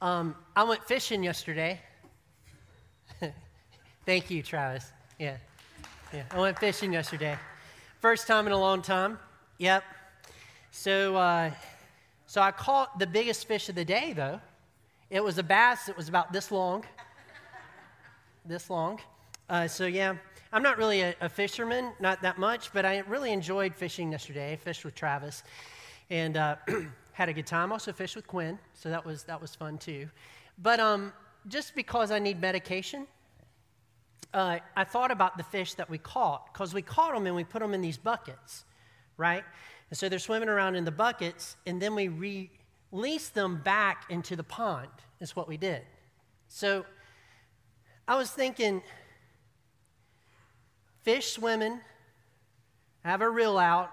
Um, I went fishing yesterday. Thank you, Travis. Yeah. Yeah. I went fishing yesterday. First time in a long time. Yep. So, uh, so I caught the biggest fish of the day, though. It was a bass. It was about this long. this long. Uh, so, yeah, I'm not really a, a, fisherman, not that much, but I really enjoyed fishing yesterday. I fished with Travis and uh, had a good time. Also fished with Quinn, so that was, that was fun too. But um, just because I need medication, uh, I thought about the fish that we caught because we caught them and we put them in these buckets, right? And so they're swimming around in the buckets, and then we release them back into the pond, is what we did. So I was thinking, fish swimming, I have a reel out,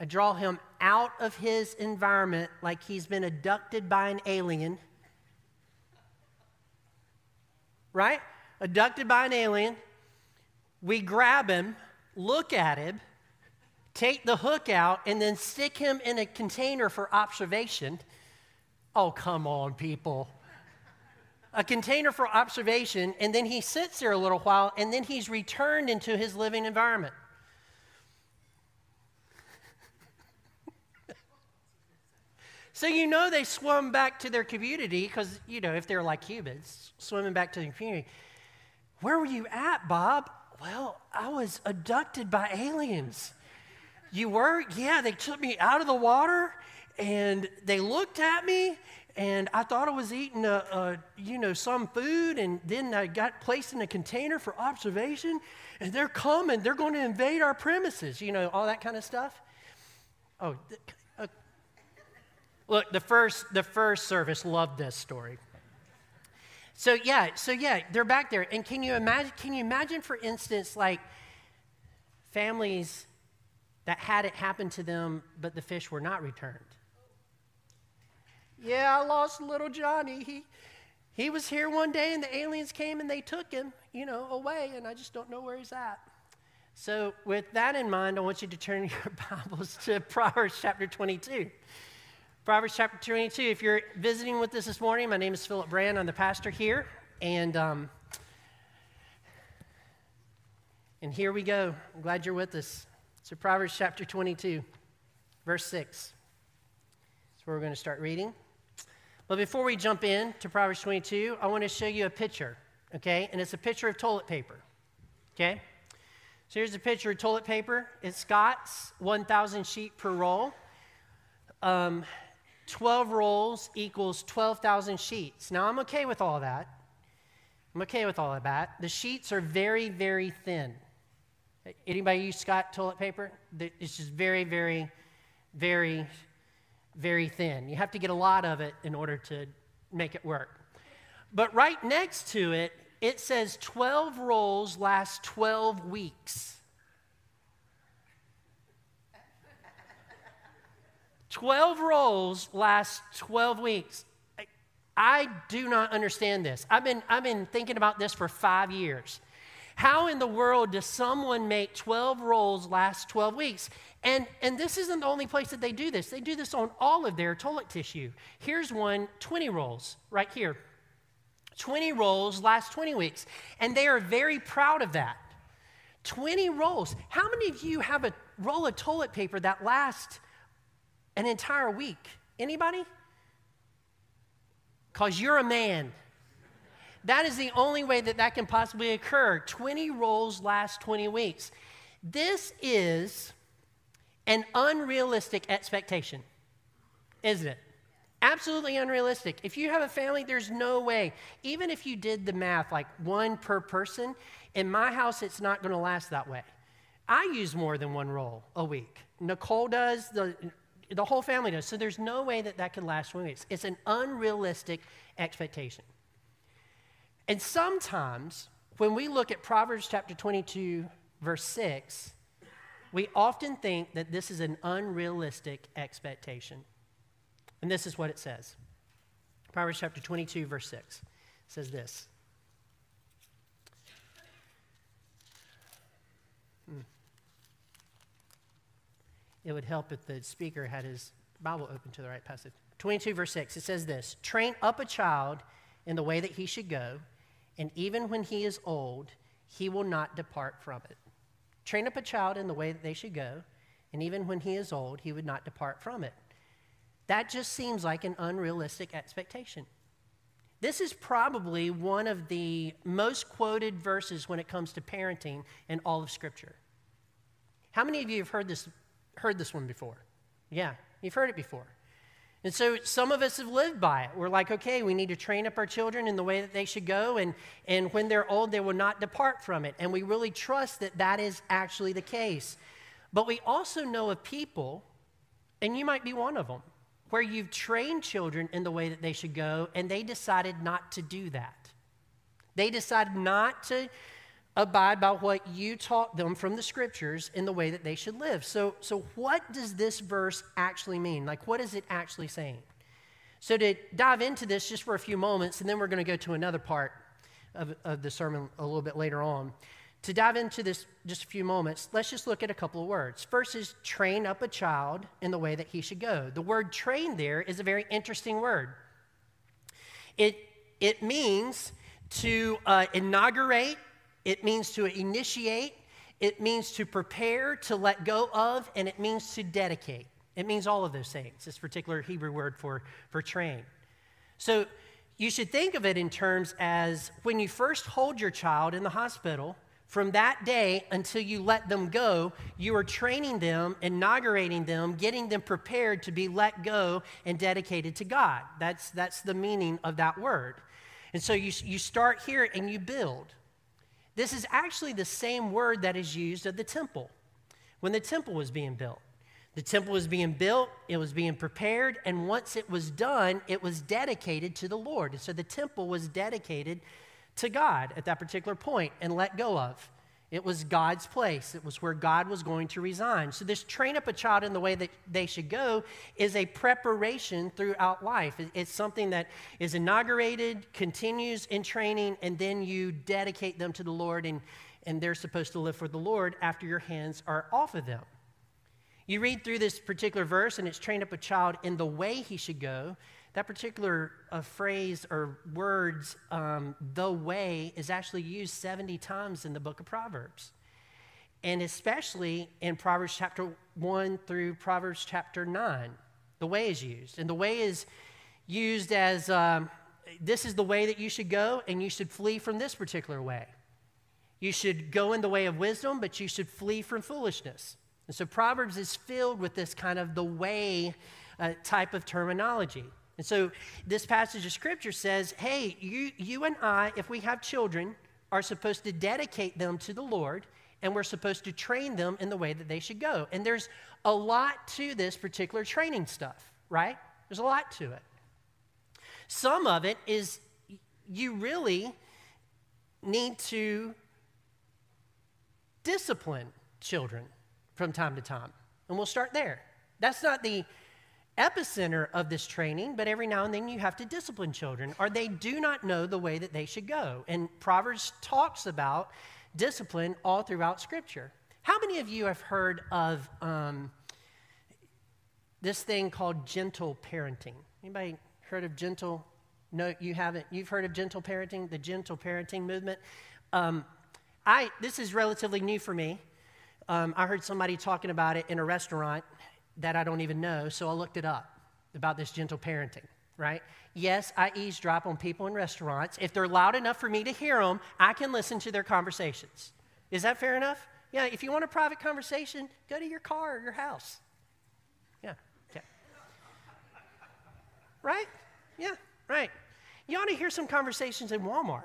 I draw him out of his environment like he's been abducted by an alien. Right? Abducted by an alien. We grab him, look at him, take the hook out, and then stick him in a container for observation. Oh, come on, people. A container for observation, and then he sits there a little while, and then he's returned into his living environment. So you know they swim back to their community because, you know, if they're like humans, swimming back to the community. Where were you at, Bob? Well, I was abducted by aliens. You were? Yeah, they took me out of the water and they looked at me and I thought I was eating a, a, you know some food, and then I got placed in a container for observation, and they're coming, they're going to invade our premises, you know, all that kind of stuff. Oh, look, the first the first service loved this story. So yeah, so yeah, they're back there, and can you imagine? Can you imagine, for instance, like families that had it happen to them, but the fish were not returned. Yeah, I lost little Johnny. He, he was here one day and the aliens came and they took him, you know, away, and I just don't know where he's at. So, with that in mind, I want you to turn your Bibles to Proverbs chapter 22. Proverbs chapter 22. If you're visiting with us this morning, my name is Philip Brand. I'm the pastor here. And, um, and here we go. I'm glad you're with us. So, Proverbs chapter 22, verse 6. That's where we're going to start reading. But before we jump in to Proverbs 22, I want to show you a picture, okay? And it's a picture of toilet paper, okay? So here's a picture of toilet paper. It's Scott's 1,000 sheet per roll. Um, 12 rolls equals 12,000 sheets. Now, I'm okay with all that. I'm okay with all of that. The sheets are very, very thin. Anybody use Scott toilet paper? It's just very, very, very, very thin. You have to get a lot of it in order to make it work. But right next to it, it says 12 rolls last 12 weeks. 12 rolls last 12 weeks. I do not understand this. I've been, I've been thinking about this for five years. How in the world does someone make 12 rolls last 12 weeks? And, and this isn't the only place that they do this. They do this on all of their toilet tissue. Here's one 20 rolls right here. 20 rolls last 20 weeks. And they are very proud of that. 20 rolls. How many of you have a roll of toilet paper that lasts an entire week? Anybody? Because you're a man. That is the only way that that can possibly occur. 20 rolls last 20 weeks. This is an unrealistic expectation, isn't it? Absolutely unrealistic. If you have a family, there's no way. Even if you did the math, like one per person, in my house, it's not going to last that way. I use more than one roll a week. Nicole does, the, the whole family does. So there's no way that that can last 20 weeks. It's an unrealistic expectation. And sometimes when we look at Proverbs chapter 22, verse 6, we often think that this is an unrealistic expectation. And this is what it says Proverbs chapter 22, verse 6 says this. Hmm. It would help if the speaker had his Bible open to the right passage. 22, verse 6, it says this Train up a child in the way that he should go, and even when he is old, he will not depart from it. Train up a child in the way that they should go, and even when he is old, he would not depart from it. That just seems like an unrealistic expectation. This is probably one of the most quoted verses when it comes to parenting in all of Scripture. How many of you have heard this, heard this one before? Yeah, you've heard it before. And so some of us have lived by it. We're like, okay, we need to train up our children in the way that they should go, and, and when they're old, they will not depart from it. And we really trust that that is actually the case. But we also know of people, and you might be one of them, where you've trained children in the way that they should go, and they decided not to do that. They decided not to abide by what you taught them from the scriptures in the way that they should live. So, so what does this verse actually mean? Like, what is it actually saying? So, to dive into this just for a few moments, and then we're going to go to another part of, of the sermon a little bit later on. To dive into this just a few moments, let's just look at a couple of words. First is train up a child in the way that he should go. The word train there is a very interesting word. It, it means to uh, inaugurate it means to initiate, it means to prepare, to let go of, and it means to dedicate. It means all of those things, this particular Hebrew word for, for train. So you should think of it in terms as when you first hold your child in the hospital, from that day until you let them go, you are training them, inaugurating them, getting them prepared to be let go and dedicated to God. That's, that's the meaning of that word. And so you, you start here and you build. This is actually the same word that is used of the temple when the temple was being built. The temple was being built, it was being prepared, and once it was done, it was dedicated to the Lord. So the temple was dedicated to God at that particular point and let go of. It was God's place. It was where God was going to resign. So, this train up a child in the way that they should go is a preparation throughout life. It's something that is inaugurated, continues in training, and then you dedicate them to the Lord, and, and they're supposed to live for the Lord after your hands are off of them. You read through this particular verse, and it's train up a child in the way he should go. That particular uh, phrase or words, um, the way, is actually used 70 times in the book of Proverbs. And especially in Proverbs chapter 1 through Proverbs chapter 9, the way is used. And the way is used as um, this is the way that you should go, and you should flee from this particular way. You should go in the way of wisdom, but you should flee from foolishness. And so Proverbs is filled with this kind of the way uh, type of terminology. And so this passage of scripture says, hey, you, you and I, if we have children, are supposed to dedicate them to the Lord, and we're supposed to train them in the way that they should go. And there's a lot to this particular training stuff, right? There's a lot to it. Some of it is you really need to discipline children from time to time. And we'll start there. That's not the epicenter of this training, but every now and then you have to discipline children, or they do not know the way that they should go. And Proverbs talks about discipline all throughout Scripture. How many of you have heard of um, this thing called gentle parenting? Anybody heard of gentle? No, you haven't. You've heard of gentle parenting, the gentle parenting movement. Um, I this is relatively new for me. Um, I heard somebody talking about it in a restaurant that I don't even know, so I looked it up about this gentle parenting, right? Yes, I eavesdrop on people in restaurants. If they're loud enough for me to hear them, I can listen to their conversations. Is that fair enough? Yeah, if you want a private conversation, go to your car or your house. Yeah, okay. Right? Yeah, right. You ought to hear some conversations in Walmart.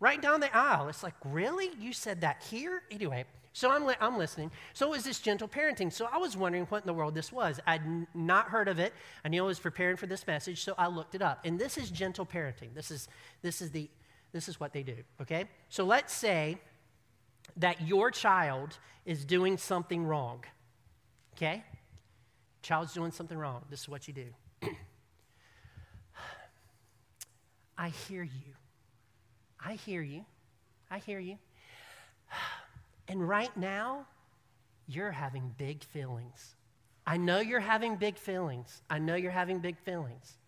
Right down the aisle. It's like, really? You said that here? Anyway, so I'm, li- I'm listening. So is this gentle parenting. So I was wondering what in the world this was. I'd n- not heard of it. I knew I was preparing for this message, so I looked it up. And this is gentle parenting. This is, this is, the, this is what they do, okay? So let's say that your child is doing something wrong, okay? Child's doing something wrong. This is what you do. I hear you. I hear you. I hear you. And right now, you're having big feelings. I know you're having big feelings. I know you're having big feelings.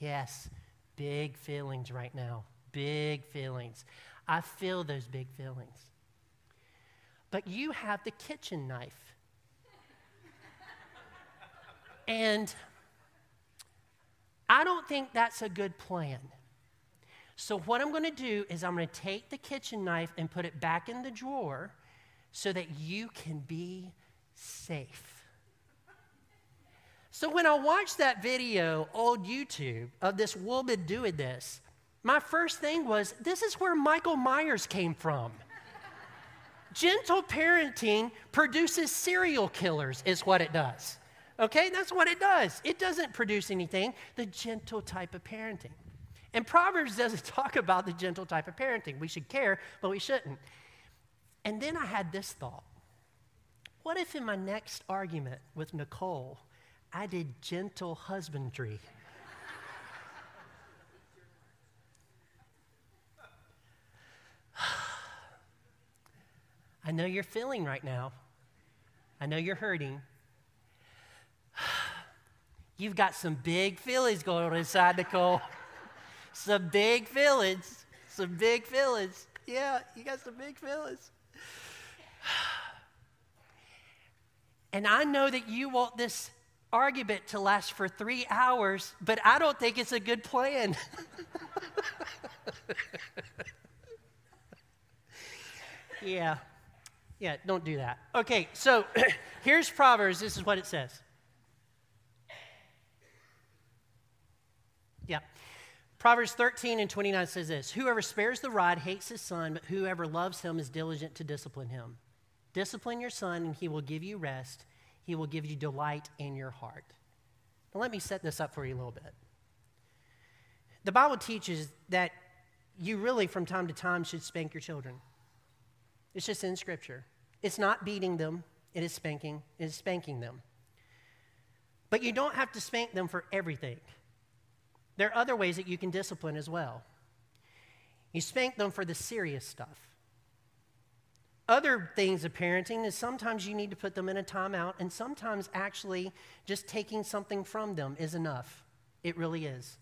Yes, big feelings right now. Big feelings. I feel those big feelings. But you have the kitchen knife. and I don't think that's a good plan. So, what I'm going to do is I'm going to take the kitchen knife and put it back in the drawer so that you can be safe. So, when I watched that video on YouTube of this woman doing this, my first thing was this is where Michael Myers came from. Gentle parenting produces serial killers, is what it does. Okay, that's what it does. It doesn't produce anything, the gentle type of parenting. And Proverbs doesn't talk about the gentle type of parenting. We should care, but we shouldn't. And then I had this thought what if in my next argument with Nicole, I did gentle husbandry? I know you're feeling right now. I know you're hurting. You've got some big feelings going on inside, Nicole some big feelings. Some big feelings. Yeah, you got some big feelings. And I know that you want this argument to last for three hours, but I don't think it's a good plan. yeah. Yeah, don't do that. Okay, so here's Proverbs. This is what it says. Yeah. Proverbs 13 and 29 says this Whoever spares the rod hates his son, but whoever loves him is diligent to discipline him. Discipline your son, and he will give you rest. He will give you delight in your heart. Now, let me set this up for you a little bit. The Bible teaches that you really, from time to time, should spank your children. It's just in Scripture. It's not beating them, it is spanking, it is spanking them. But you don't have to spank them for everything. There are other ways that you can discipline as well. You spank them for the serious stuff. Other things of parenting is sometimes you need to put them in a timeout, and sometimes actually just taking something from them is enough. It really is.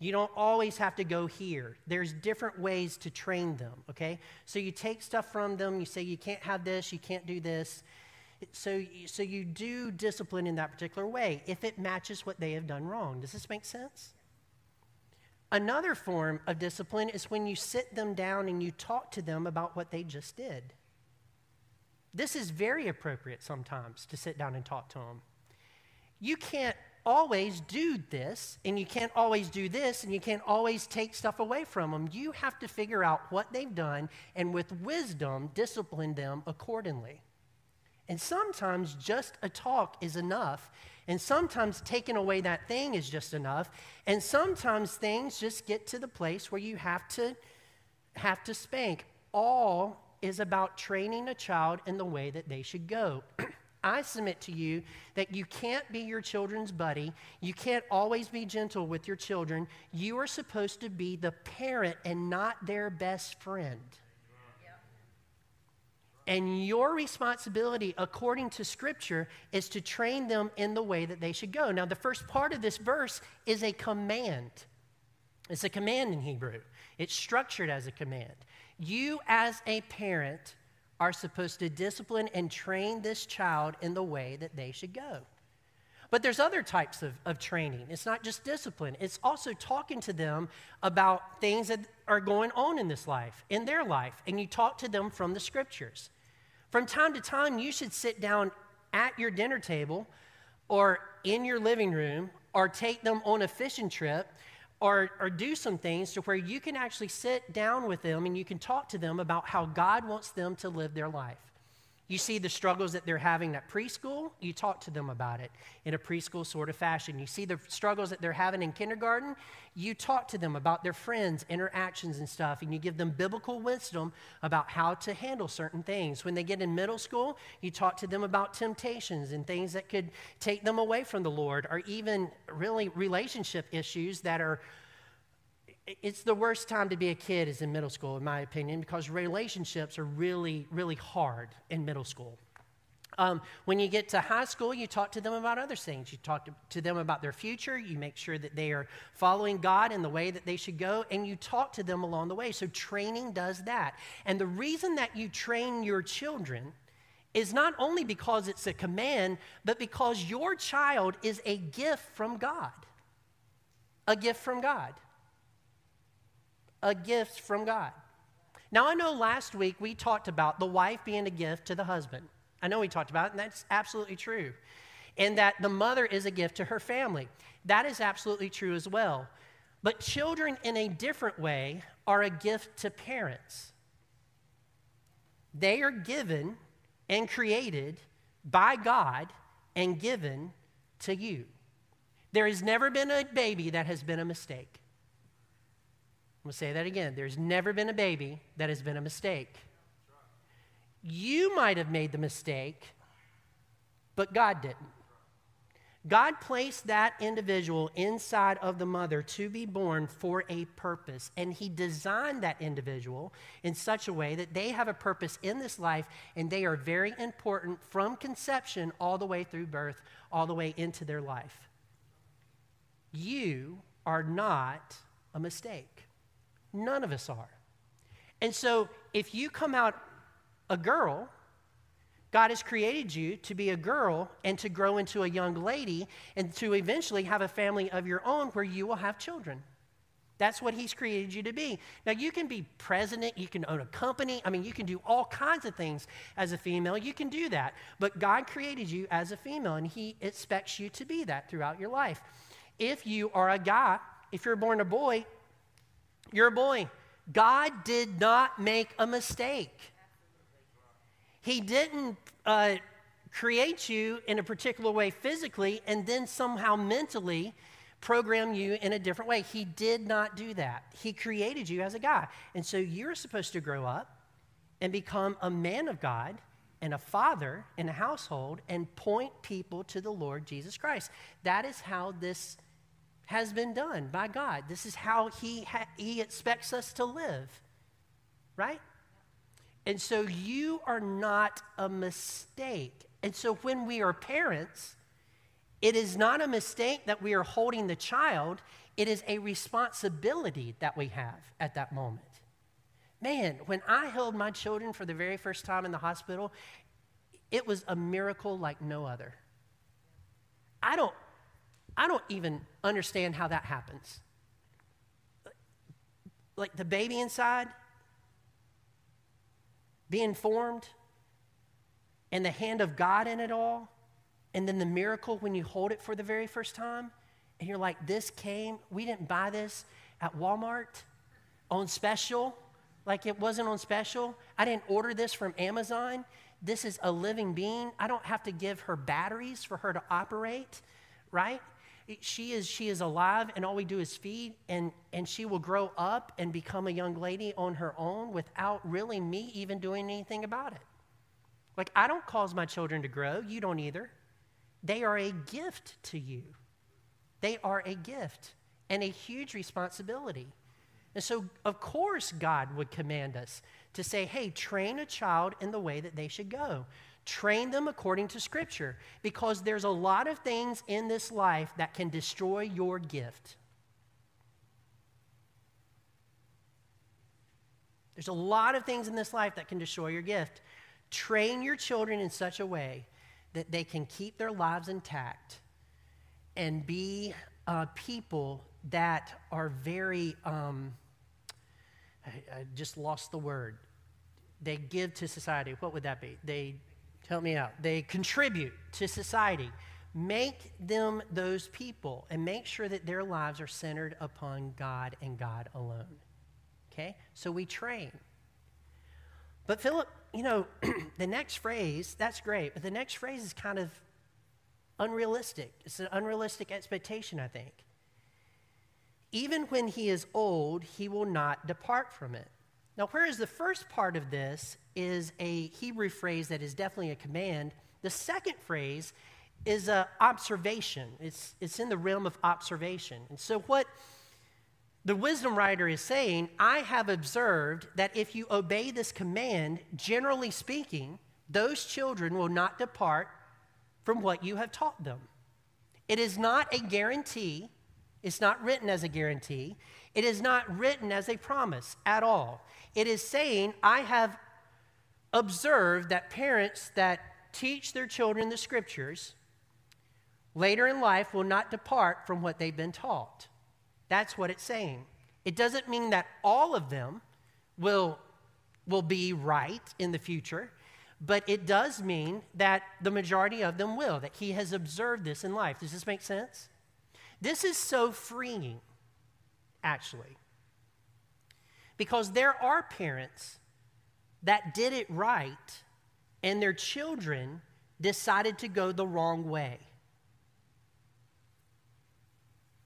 You don't always have to go here. There's different ways to train them, okay? So you take stuff from them, you say you can't have this, you can't do this. So, so you do discipline in that particular way if it matches what they have done wrong. Does this make sense? Another form of discipline is when you sit them down and you talk to them about what they just did. This is very appropriate sometimes to sit down and talk to them. You can't always do this, and you can't always do this, and you can't always take stuff away from them. You have to figure out what they've done and with wisdom discipline them accordingly. And sometimes just a talk is enough. And sometimes taking away that thing is just enough. And sometimes things just get to the place where you have to have to spank. All is about training a child in the way that they should go. I submit to you that you can't be your children's buddy. You can't always be gentle with your children. You are supposed to be the parent and not their best friend. And your responsibility, according to Scripture, is to train them in the way that they should go. Now, the first part of this verse is a command. It's a command in Hebrew, it's structured as a command. You, as a parent, are supposed to discipline and train this child in the way that they should go. But there's other types of, of training. It's not just discipline, it's also talking to them about things that are going on in this life, in their life, and you talk to them from the scriptures. From time to time, you should sit down at your dinner table or in your living room or take them on a fishing trip or, or do some things to where you can actually sit down with them and you can talk to them about how God wants them to live their life. You see the struggles that they're having at preschool, you talk to them about it in a preschool sort of fashion. You see the struggles that they're having in kindergarten, you talk to them about their friends, interactions, and stuff, and you give them biblical wisdom about how to handle certain things. When they get in middle school, you talk to them about temptations and things that could take them away from the Lord, or even really relationship issues that are it's the worst time to be a kid is in middle school, in my opinion, because relationships are really, really hard in middle school. Um, when you get to high school, you talk to them about other things. You talk to, to, them about their future. You make sure that they are following God in the way that they should go, and you talk to them along the way. So, training does that. And the reason that you train your children is not only because it's a command, but because your child is a gift from God. A gift from God. A gift from God. Now, I know last week we talked about the wife being a gift to the husband. I know we talked about it, and that's absolutely true. And that the mother is a gift to her family. That is absolutely true as well. But children, in a different way, are a gift to parents. They are given and created by God and given to you. There has never been a baby that has been a mistake. I'm going to say that again. There's never been a baby that has been a mistake. You might have made the mistake, but God didn't. God placed that individual inside of the mother to be born for a purpose. And He designed that individual in such a way that they have a purpose in this life and they are very important from conception all the way through birth, all the way into their life. You are not a mistake. None of us are. And so if you come out a girl, God has created you to be a girl and to grow into a young lady and to eventually have a family of your own where you will have children. That's what He's created you to be. Now, you can be president, you can own a company. I mean, you can do all kinds of things as a female. You can do that. But God created you as a female, and He expects you to be that throughout your life. If you are a guy, if you're born a boy, you're a boy. God did not make a mistake. He didn't uh, create you in a particular way physically and then somehow mentally program you in a different way. He did not do that. He created you as a guy. And so you're supposed to grow up and become a man of God and a father in a household and point people to the Lord Jesus Christ. That is how this has been done by God. This is how He, ha- he expects us to live, right? And so you are not a mistake. And so when we are parents, it is not a mistake that we are holding the child, it is a responsibility that we have at that moment. Man, when I held my children for the very first time in the hospital, it was a miracle like no other. I don't I don't even understand how that happens. Like the baby inside, being formed and the hand of God in it all, and then the miracle when you hold it for the very first time, and you're like, this came, we didn't buy this at Walmart on special, like it wasn't on special. I didn't order this from Amazon. This is a living being. I don't have to give her batteries for her to operate, right? She is she is alive and all we do is feed and and she will grow up and become a young lady on her own without really me even doing anything about it. Like i don't cause my children to grow. You don't either. They are a gift to you. They are a gift and a huge responsibility. And so of course god would command us to say hey train a child in the way that they should go Train them according to Scripture because there's a lot of things in this life that can destroy your gift. There's a lot of things in this life that can destroy your gift. Train your children in such a way that they can keep their lives intact and be uh, people that are very, um, I, I just lost the word. They give to society. What would that be? They Help me out. They contribute to society. Make them those people and make sure that their lives are centered upon God and God alone. Okay? So we train. But Philip, you know, the next phrase, that's great, but the next phrase is kind of unrealistic. It's an unrealistic expectation, I think. Even when he is old, he will not depart from it. Now, whereas the first part of this is a Hebrew phrase that is definitely a command, the second phrase is an observation. It's, it's in the realm of observation. And so, what the wisdom writer is saying, I have observed that if you obey this command, generally speaking, those children will not depart from what you have taught them. It is not a guarantee, it's not written as a guarantee, it is not written as a promise at all. It is saying, I have observed that parents that teach their children the scriptures later in life will not depart from what they've been taught. That's what it's saying. It doesn't mean that all of them will, will be right in the future, but it does mean that the majority of them will, that he has observed this in life. Does this make sense? This is so freeing, actually, because there are parents that did it right and their children decided to go the wrong way.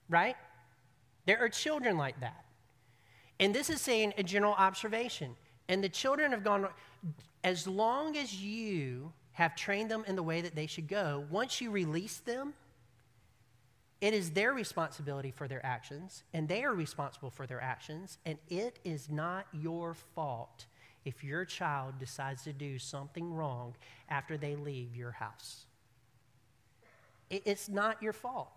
Right? There are children like that. And this is saying a general observation. And the children have gone, as long as you have trained them in the way that they should go, once you release them, it is their responsibility for their actions, and they are responsible for their actions, and it is not your fault if your child decides to do something wrong after they leave your house. It's not your fault.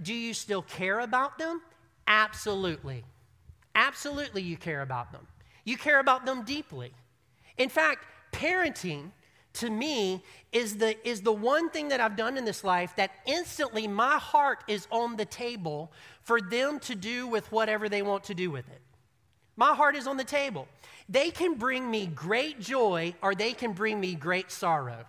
Do you still care about them? Absolutely. Absolutely, you care about them. You care about them deeply. In fact, parenting to me is the, is the one thing that I've done in this life that instantly my heart is on the table for them to do with whatever they want to do with it. My heart is on the table. They can bring me great joy or they can bring me great sorrow.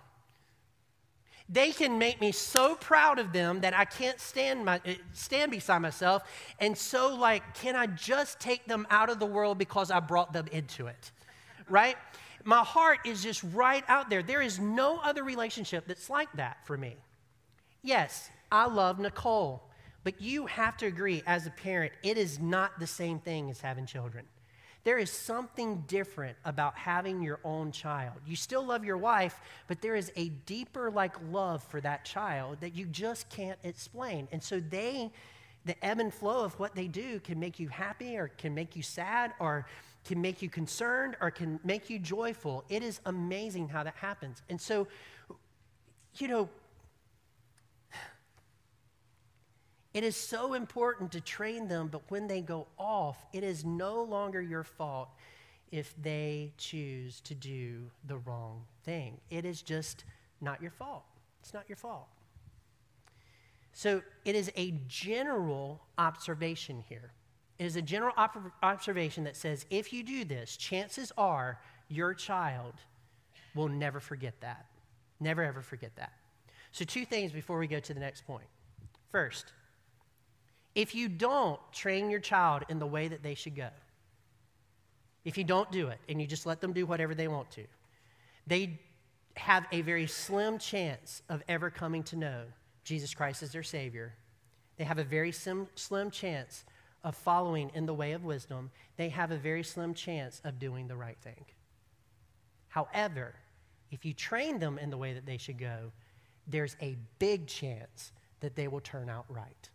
They can make me so proud of them that I can't stand, my, eh, stand beside myself. And so, like, can I just take them out of the world because I brought them into it? Right? My heart is just right out there. There is no other relationship that's like that for me. Yes, I love Nicole, but you have to agree as a parent, it is not the same thing as having children. There is something different about having your own child. You still love your wife, but there is a deeper like love for that child that you just can't explain. And so they the ebb and flow of what they do can make you happy or can make you sad or can make you concerned or can make you joyful. It is amazing how that happens. And so you know, It is so important to train them, but when they go off, it is no longer your fault if they choose to do the wrong thing. It is just not your fault. It's not your fault. So it is a general observation here. It is a general op- observation that says if you do this, chances are your child will never forget that. Never ever forget that. So, two things before we go to the next point. First, if you don't train your child in the way that they should go, if you don't do it and you just let them do whatever they want to, they have a very slim chance of ever coming to know Jesus Christ as their Savior. They have a very slim, slim chance of following in the way of wisdom. They have a very slim chance of doing the right thing. However, if you train them in the way that they should go, there's a big chance that they will turn out right.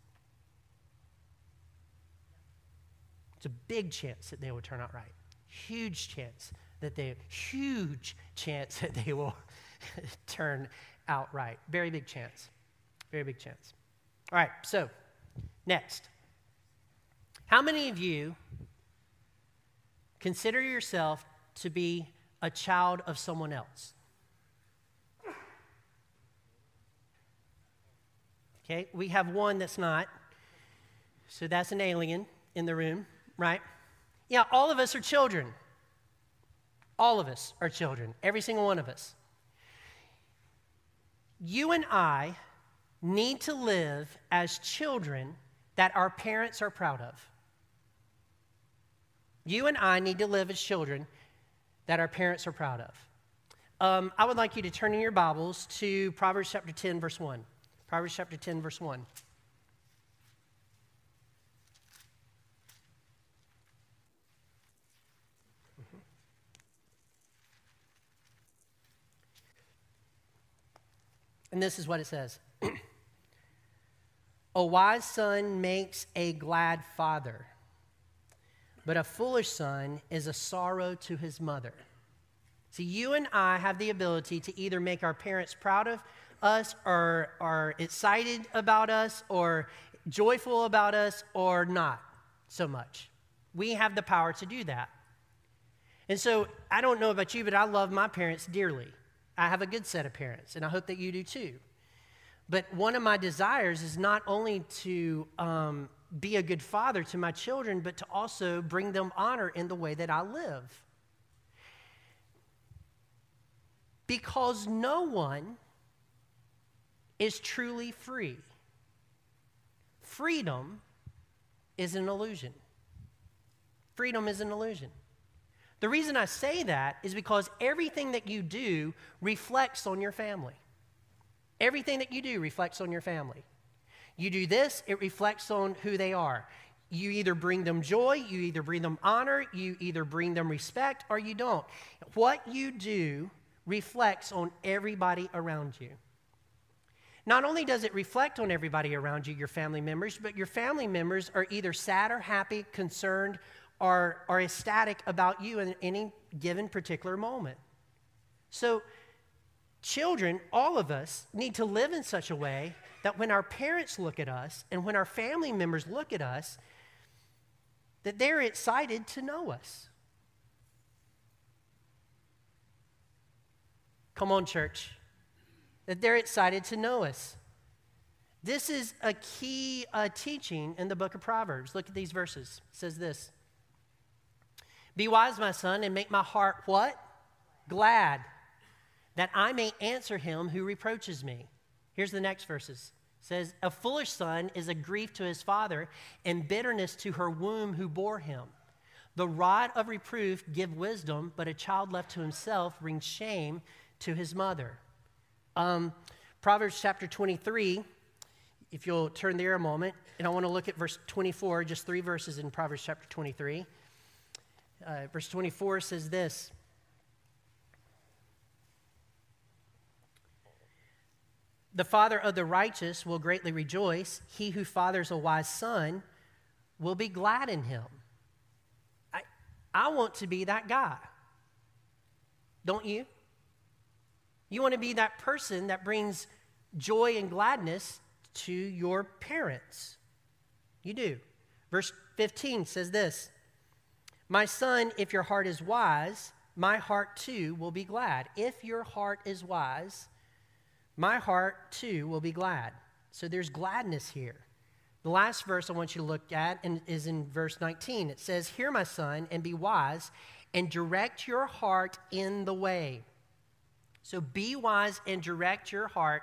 It's a big chance that they will turn out right. Huge chance that they, huge chance that they will turn out right. Very big chance. Very big chance. All right, so next. How many of you consider yourself to be a child of someone else? Okay, we have one that's not. So that's an alien in the room right? Yeah, all of us are children. All of us are children, every single one of us. You and I need to live as children that our parents are proud of. You and I need to live as children that our parents are proud of. Um, I would like you to turn in your Bibles to Proverbs chapter 10, verse 1. Proverbs chapter 10, verse 1. And this is what it says A wise son makes a glad father, but a foolish son is a sorrow to his mother. See, you and I have the ability to either make our parents proud of us or are excited about us or joyful about us or not so much. We have the power to do that. And so I don't know about you, but I love my parents dearly. I have a good set of parents, and I hope that you do too. But one of my desires is not only to um, be a good father to my children, but to also bring them honor in the way that I live. Because no one is truly free. Freedom is an illusion. Freedom is an illusion. The reason I say that is because everything that you do reflects on your family. Everything that you do reflects on your family. You do this, it reflects on who they are. You either bring them joy, you either bring them honor, you either bring them respect, or you don't. What you do reflects on everybody around you. Not only does it reflect on everybody around you, your family members, but your family members are either sad or happy, concerned, or, or ecstatic about you in any given particular moment. So, children, all of us, need to live in such a way that when our parents look at us and when our family members look at us, that they're excited to know us. Come on, church. That they're excited to know us. This is a key uh, teaching in the book of Proverbs. Look at these verses. It says this Be wise, my son, and make my heart what? Glad, that I may answer him who reproaches me. Here's the next verses. It says, A foolish son is a grief to his father, and bitterness to her womb who bore him. The rod of reproof give wisdom, but a child left to himself brings shame to his mother. Um, Proverbs chapter 23, if you'll turn there a moment, and I want to look at verse 24, just three verses in Proverbs chapter 23. Uh, verse 24 says this The father of the righteous will greatly rejoice. He who fathers a wise son will be glad in him. I, I want to be that guy. Don't you? You want to be that person that brings joy and gladness to your parents. You do. Verse 15 says this My son, if your heart is wise, my heart too will be glad. If your heart is wise, my heart too will be glad. So there's gladness here. The last verse I want you to look at is in verse 19. It says, Hear, my son, and be wise, and direct your heart in the way. So be wise and direct your heart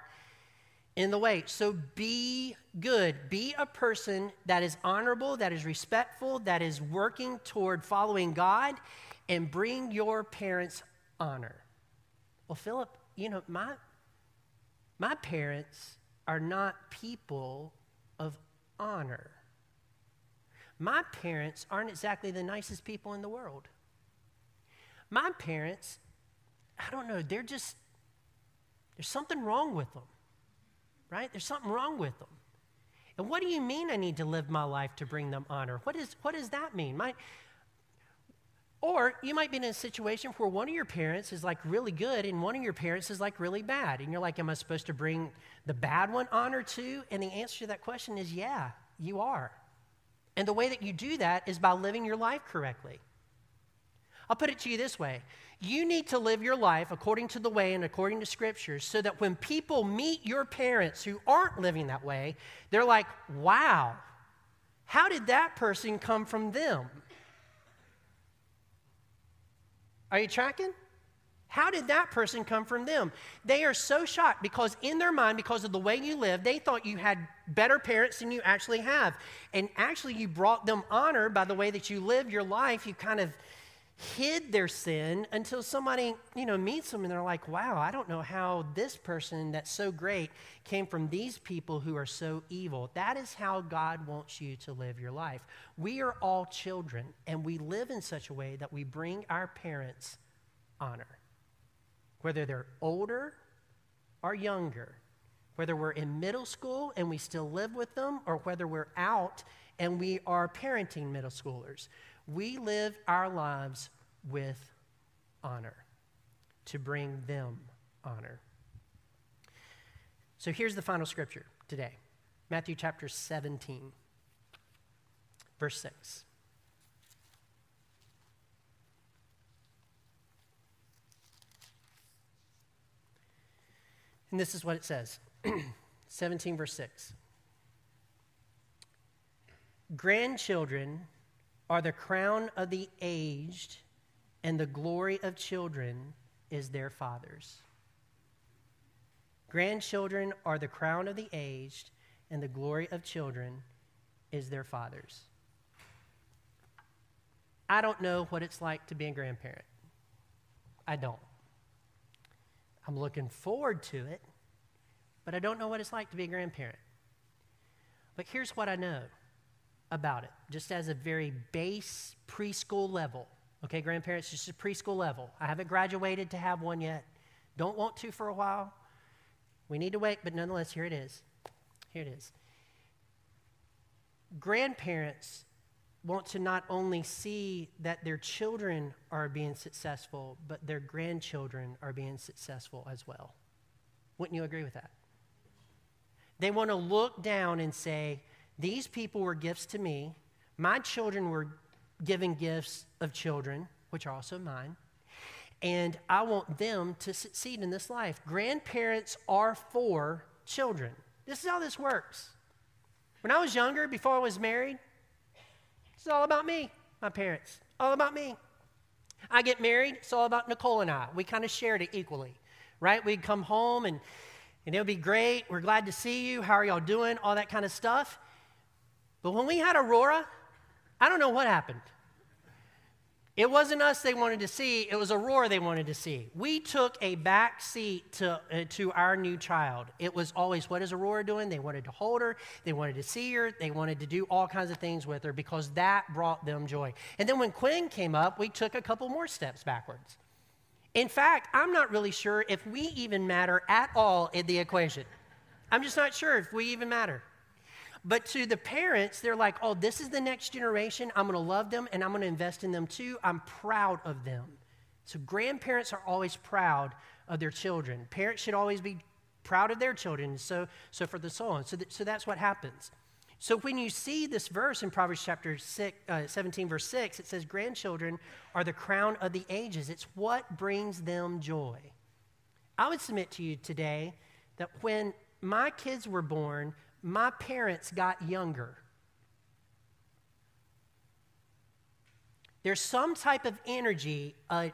in the way. So be good. Be a person that is honorable, that is respectful, that is working toward following God, and bring your parents honor. Well, Philip, you know, my, my parents are not people of honor. My parents aren't exactly the nicest people in the world. My parents I don't know, they're just, there's something wrong with them, right? There's something wrong with them. And what do you mean I need to live my life to bring them honor? What, is, what does that mean? My, or you might be in a situation where one of your parents is like really good and one of your parents is like really bad. And you're like, Am I supposed to bring the bad one honor too? And the answer to that question is yeah, you are. And the way that you do that is by living your life correctly. I'll put it to you this way you need to live your life according to the way and according to scriptures so that when people meet your parents who aren't living that way, they're like, wow, how did that person come from them? Are you tracking? How did that person come from them? They are so shocked because, in their mind, because of the way you live, they thought you had better parents than you actually have. And actually, you brought them honor by the way that you live your life. You kind of hid their sin until somebody, you know, meets them and they're like, wow, I don't know how this person that's so great came from these people who are so evil. That is how God wants you to live your life. We are all children and we live in such a way that we bring our parents honor. Whether they're older or younger, whether we're in middle school and we still live with them, or whether we're out and we are parenting middle schoolers we live our lives with honor. to bring them honor. So here's the final scripture today Matthew chapter 17, verse 6. And this is what it says 17, verse 6. Grandchildren are the crown of the aged, and the glory of children is their fathers. Grandchildren are the crown of the aged, and the glory of children is their fathers. I don't know what it's like to be a grandparent. I don't. I'm looking forward to it, but I don't know what it's like to be a grandparent. But here's what I know about it, just as a very base preschool level. Okay, grandparents, just a preschool level. I haven't graduated to have one yet. Don't want to for a while. We need to wait, but nonetheless, here it is. Here it is. Grandparents want to not only see that their children are being successful, but their grandchildren are being successful as well. Wouldn't you agree with that? They want to look down and say, These people were gifts to me. My children were given gifts of children, which are also mine. And I want them to succeed in this life. Grandparents are for children. This is how this works. When I was younger, before I was married, it's all about me, my parents. All about me. I get married, it's all about Nicole and I. We kind of shared it equally, right? We'd come home and, and it would be great. We're glad to see you. How are y'all doing? All that kind of stuff. But when we had Aurora, I don't know what happened. It wasn't us they wanted to see, it was Aurora they wanted to see. We took a back seat to, uh, to our new child. It was always, what is Aurora doing? They wanted to hold her, they wanted to see her, they wanted to do all kinds of things with her because that brought them joy. And then when Quinn came up, we took a couple more steps backwards. In fact, I'm not really sure if we even matter at all in the equation. I'm just not sure if we even matter. But to the parents, they're like, oh, this is the next generation. I'm going to love them and I'm going to invest in them too. I'm proud of them. So grandparents are always proud of their children. Parents should always be proud of their children. So, so for the soul. So, so that's what happens. So when you see this verse in Proverbs chapter six, uh, 17, verse 6, it says, Grandchildren are the crown of the ages. It's what brings them joy. I would submit to you today that when my kids were born, my parents got younger. There's some type of energy a,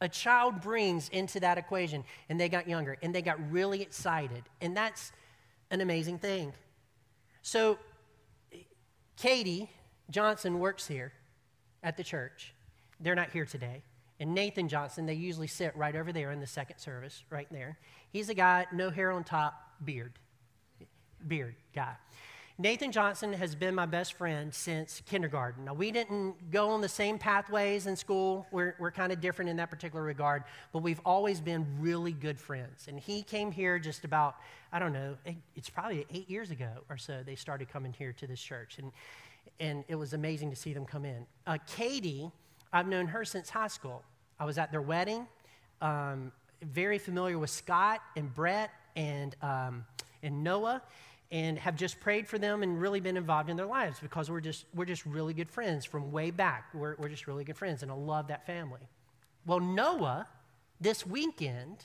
a child brings into that equation, and they got younger, and they got really excited. And that's an amazing thing. So, Katie Johnson works here at the church. They're not here today. And Nathan Johnson, they usually sit right over there in the second service, right there. He's a guy, no hair on top, beard beard guy. Nathan Johnson has been my best friend since kindergarten. Now, we didn't go on the same pathways in school. We're, we're kind of different in that particular regard, but we've always been really good friends. And he came here just about, I don't know, it's probably eight years ago or so they started coming here to this church. And, and it was amazing to see them come in. Uh, Katie, I've known her since high school. I was at their wedding, um, very familiar with Scott and Brett and, um, and Noah and have just prayed for them and really been involved in their lives because we're just, we're just really good friends from way back. We're, we're just really good friends, and I love that family. Well, Noah, this weekend,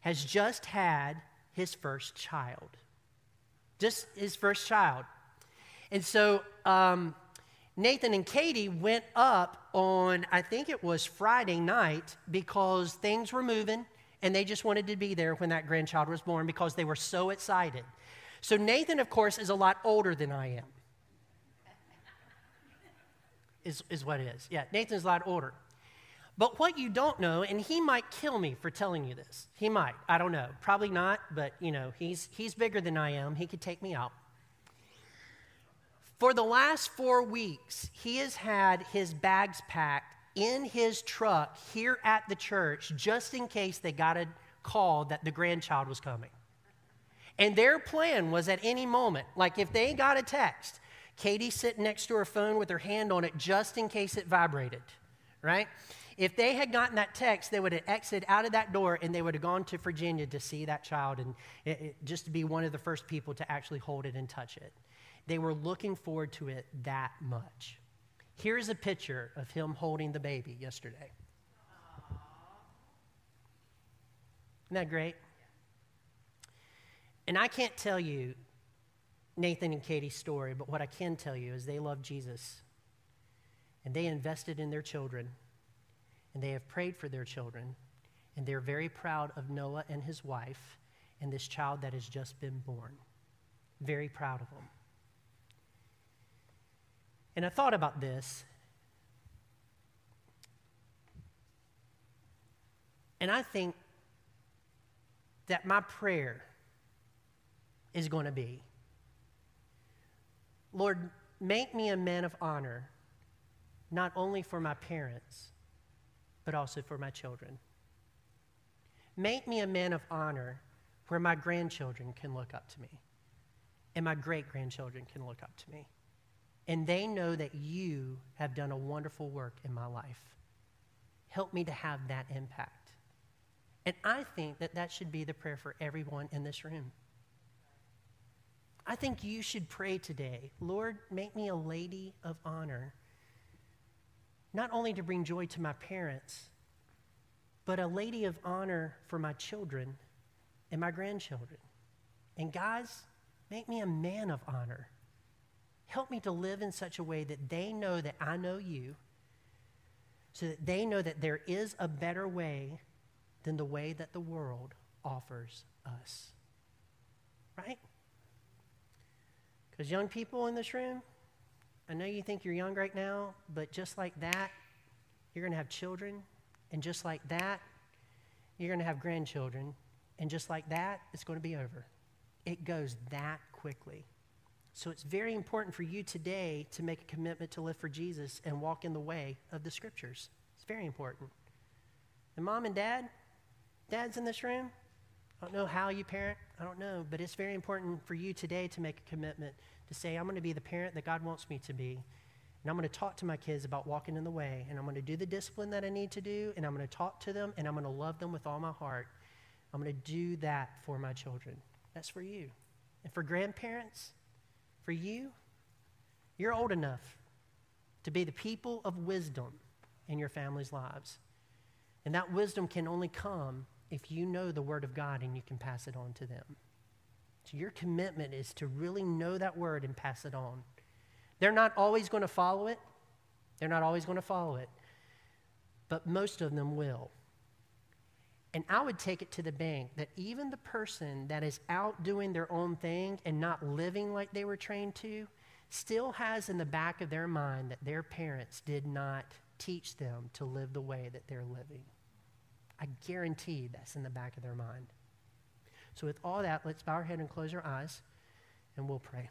has just had his first child. Just his first child. And so um, Nathan and Katie went up on, I think it was Friday night, because things were moving and they just wanted to be there when that grandchild was born because they were so excited. So Nathan, of course, is a lot older than I am. Is, is what it is. Yeah, Nathan's a lot older. But what you don't know, and he might kill me for telling you this. He might. I don't know. Probably not, but you know, he's he's bigger than I am. He could take me out. For the last four weeks, he has had his bags packed in his truck here at the church just in case they got a call that the grandchild was coming. And their plan was at any moment, like if they got a text, Katie sitting next to her phone with her hand on it just in case it vibrated, right? If they had gotten that text, they would have exited out of that door and they would have gone to Virginia to see that child and it, it, just to be one of the first people to actually hold it and touch it. They were looking forward to it that much. Here's a picture of him holding the baby yesterday. Isn't that great? And I can't tell you Nathan and Katie's story, but what I can tell you is they love Jesus and they invested in their children and they have prayed for their children and they're very proud of Noah and his wife and this child that has just been born. Very proud of them. And I thought about this. And I think that my prayer is going to be Lord, make me a man of honor, not only for my parents, but also for my children. Make me a man of honor where my grandchildren can look up to me and my great grandchildren can look up to me. And they know that you have done a wonderful work in my life. Help me to have that impact. And I think that that should be the prayer for everyone in this room. I think you should pray today Lord, make me a lady of honor, not only to bring joy to my parents, but a lady of honor for my children and my grandchildren. And guys, make me a man of honor. Help me to live in such a way that they know that I know you, so that they know that there is a better way than the way that the world offers us. Right? Because, young people in this room, I know you think you're young right now, but just like that, you're going to have children. And just like that, you're going to have grandchildren. And just like that, it's going to be over. It goes that quickly. So it's very important for you today to make a commitment to live for Jesus and walk in the way of the scriptures. It's very important. And mom and dad, dads in this room, I don't know how you parent, I don't know, but it's very important for you today to make a commitment to say, I'm going to be the parent that God wants me to be. And I'm going to talk to my kids about walking in the way. And I'm going to do the discipline that I need to do. And I'm going to talk to them. And I'm going to love them with all my heart. I'm going to do that for my children. That's for you. And for grandparents, for you, you're old enough to be the people of wisdom in your family's lives. And that wisdom can only come if you know the Word of God and you can pass it on to them. So your commitment is to really know that Word and pass it on. They're not always going to follow it, they're not always going to follow it, but most of them will. And I would take it to the bank that even the person that is out doing their own thing and not living like they were trained to still has in the back of their mind that their parents did not teach them to live the way that they're living. I guarantee that's in the back of their mind. So, with all that, let's bow our head and close our eyes, and we'll pray.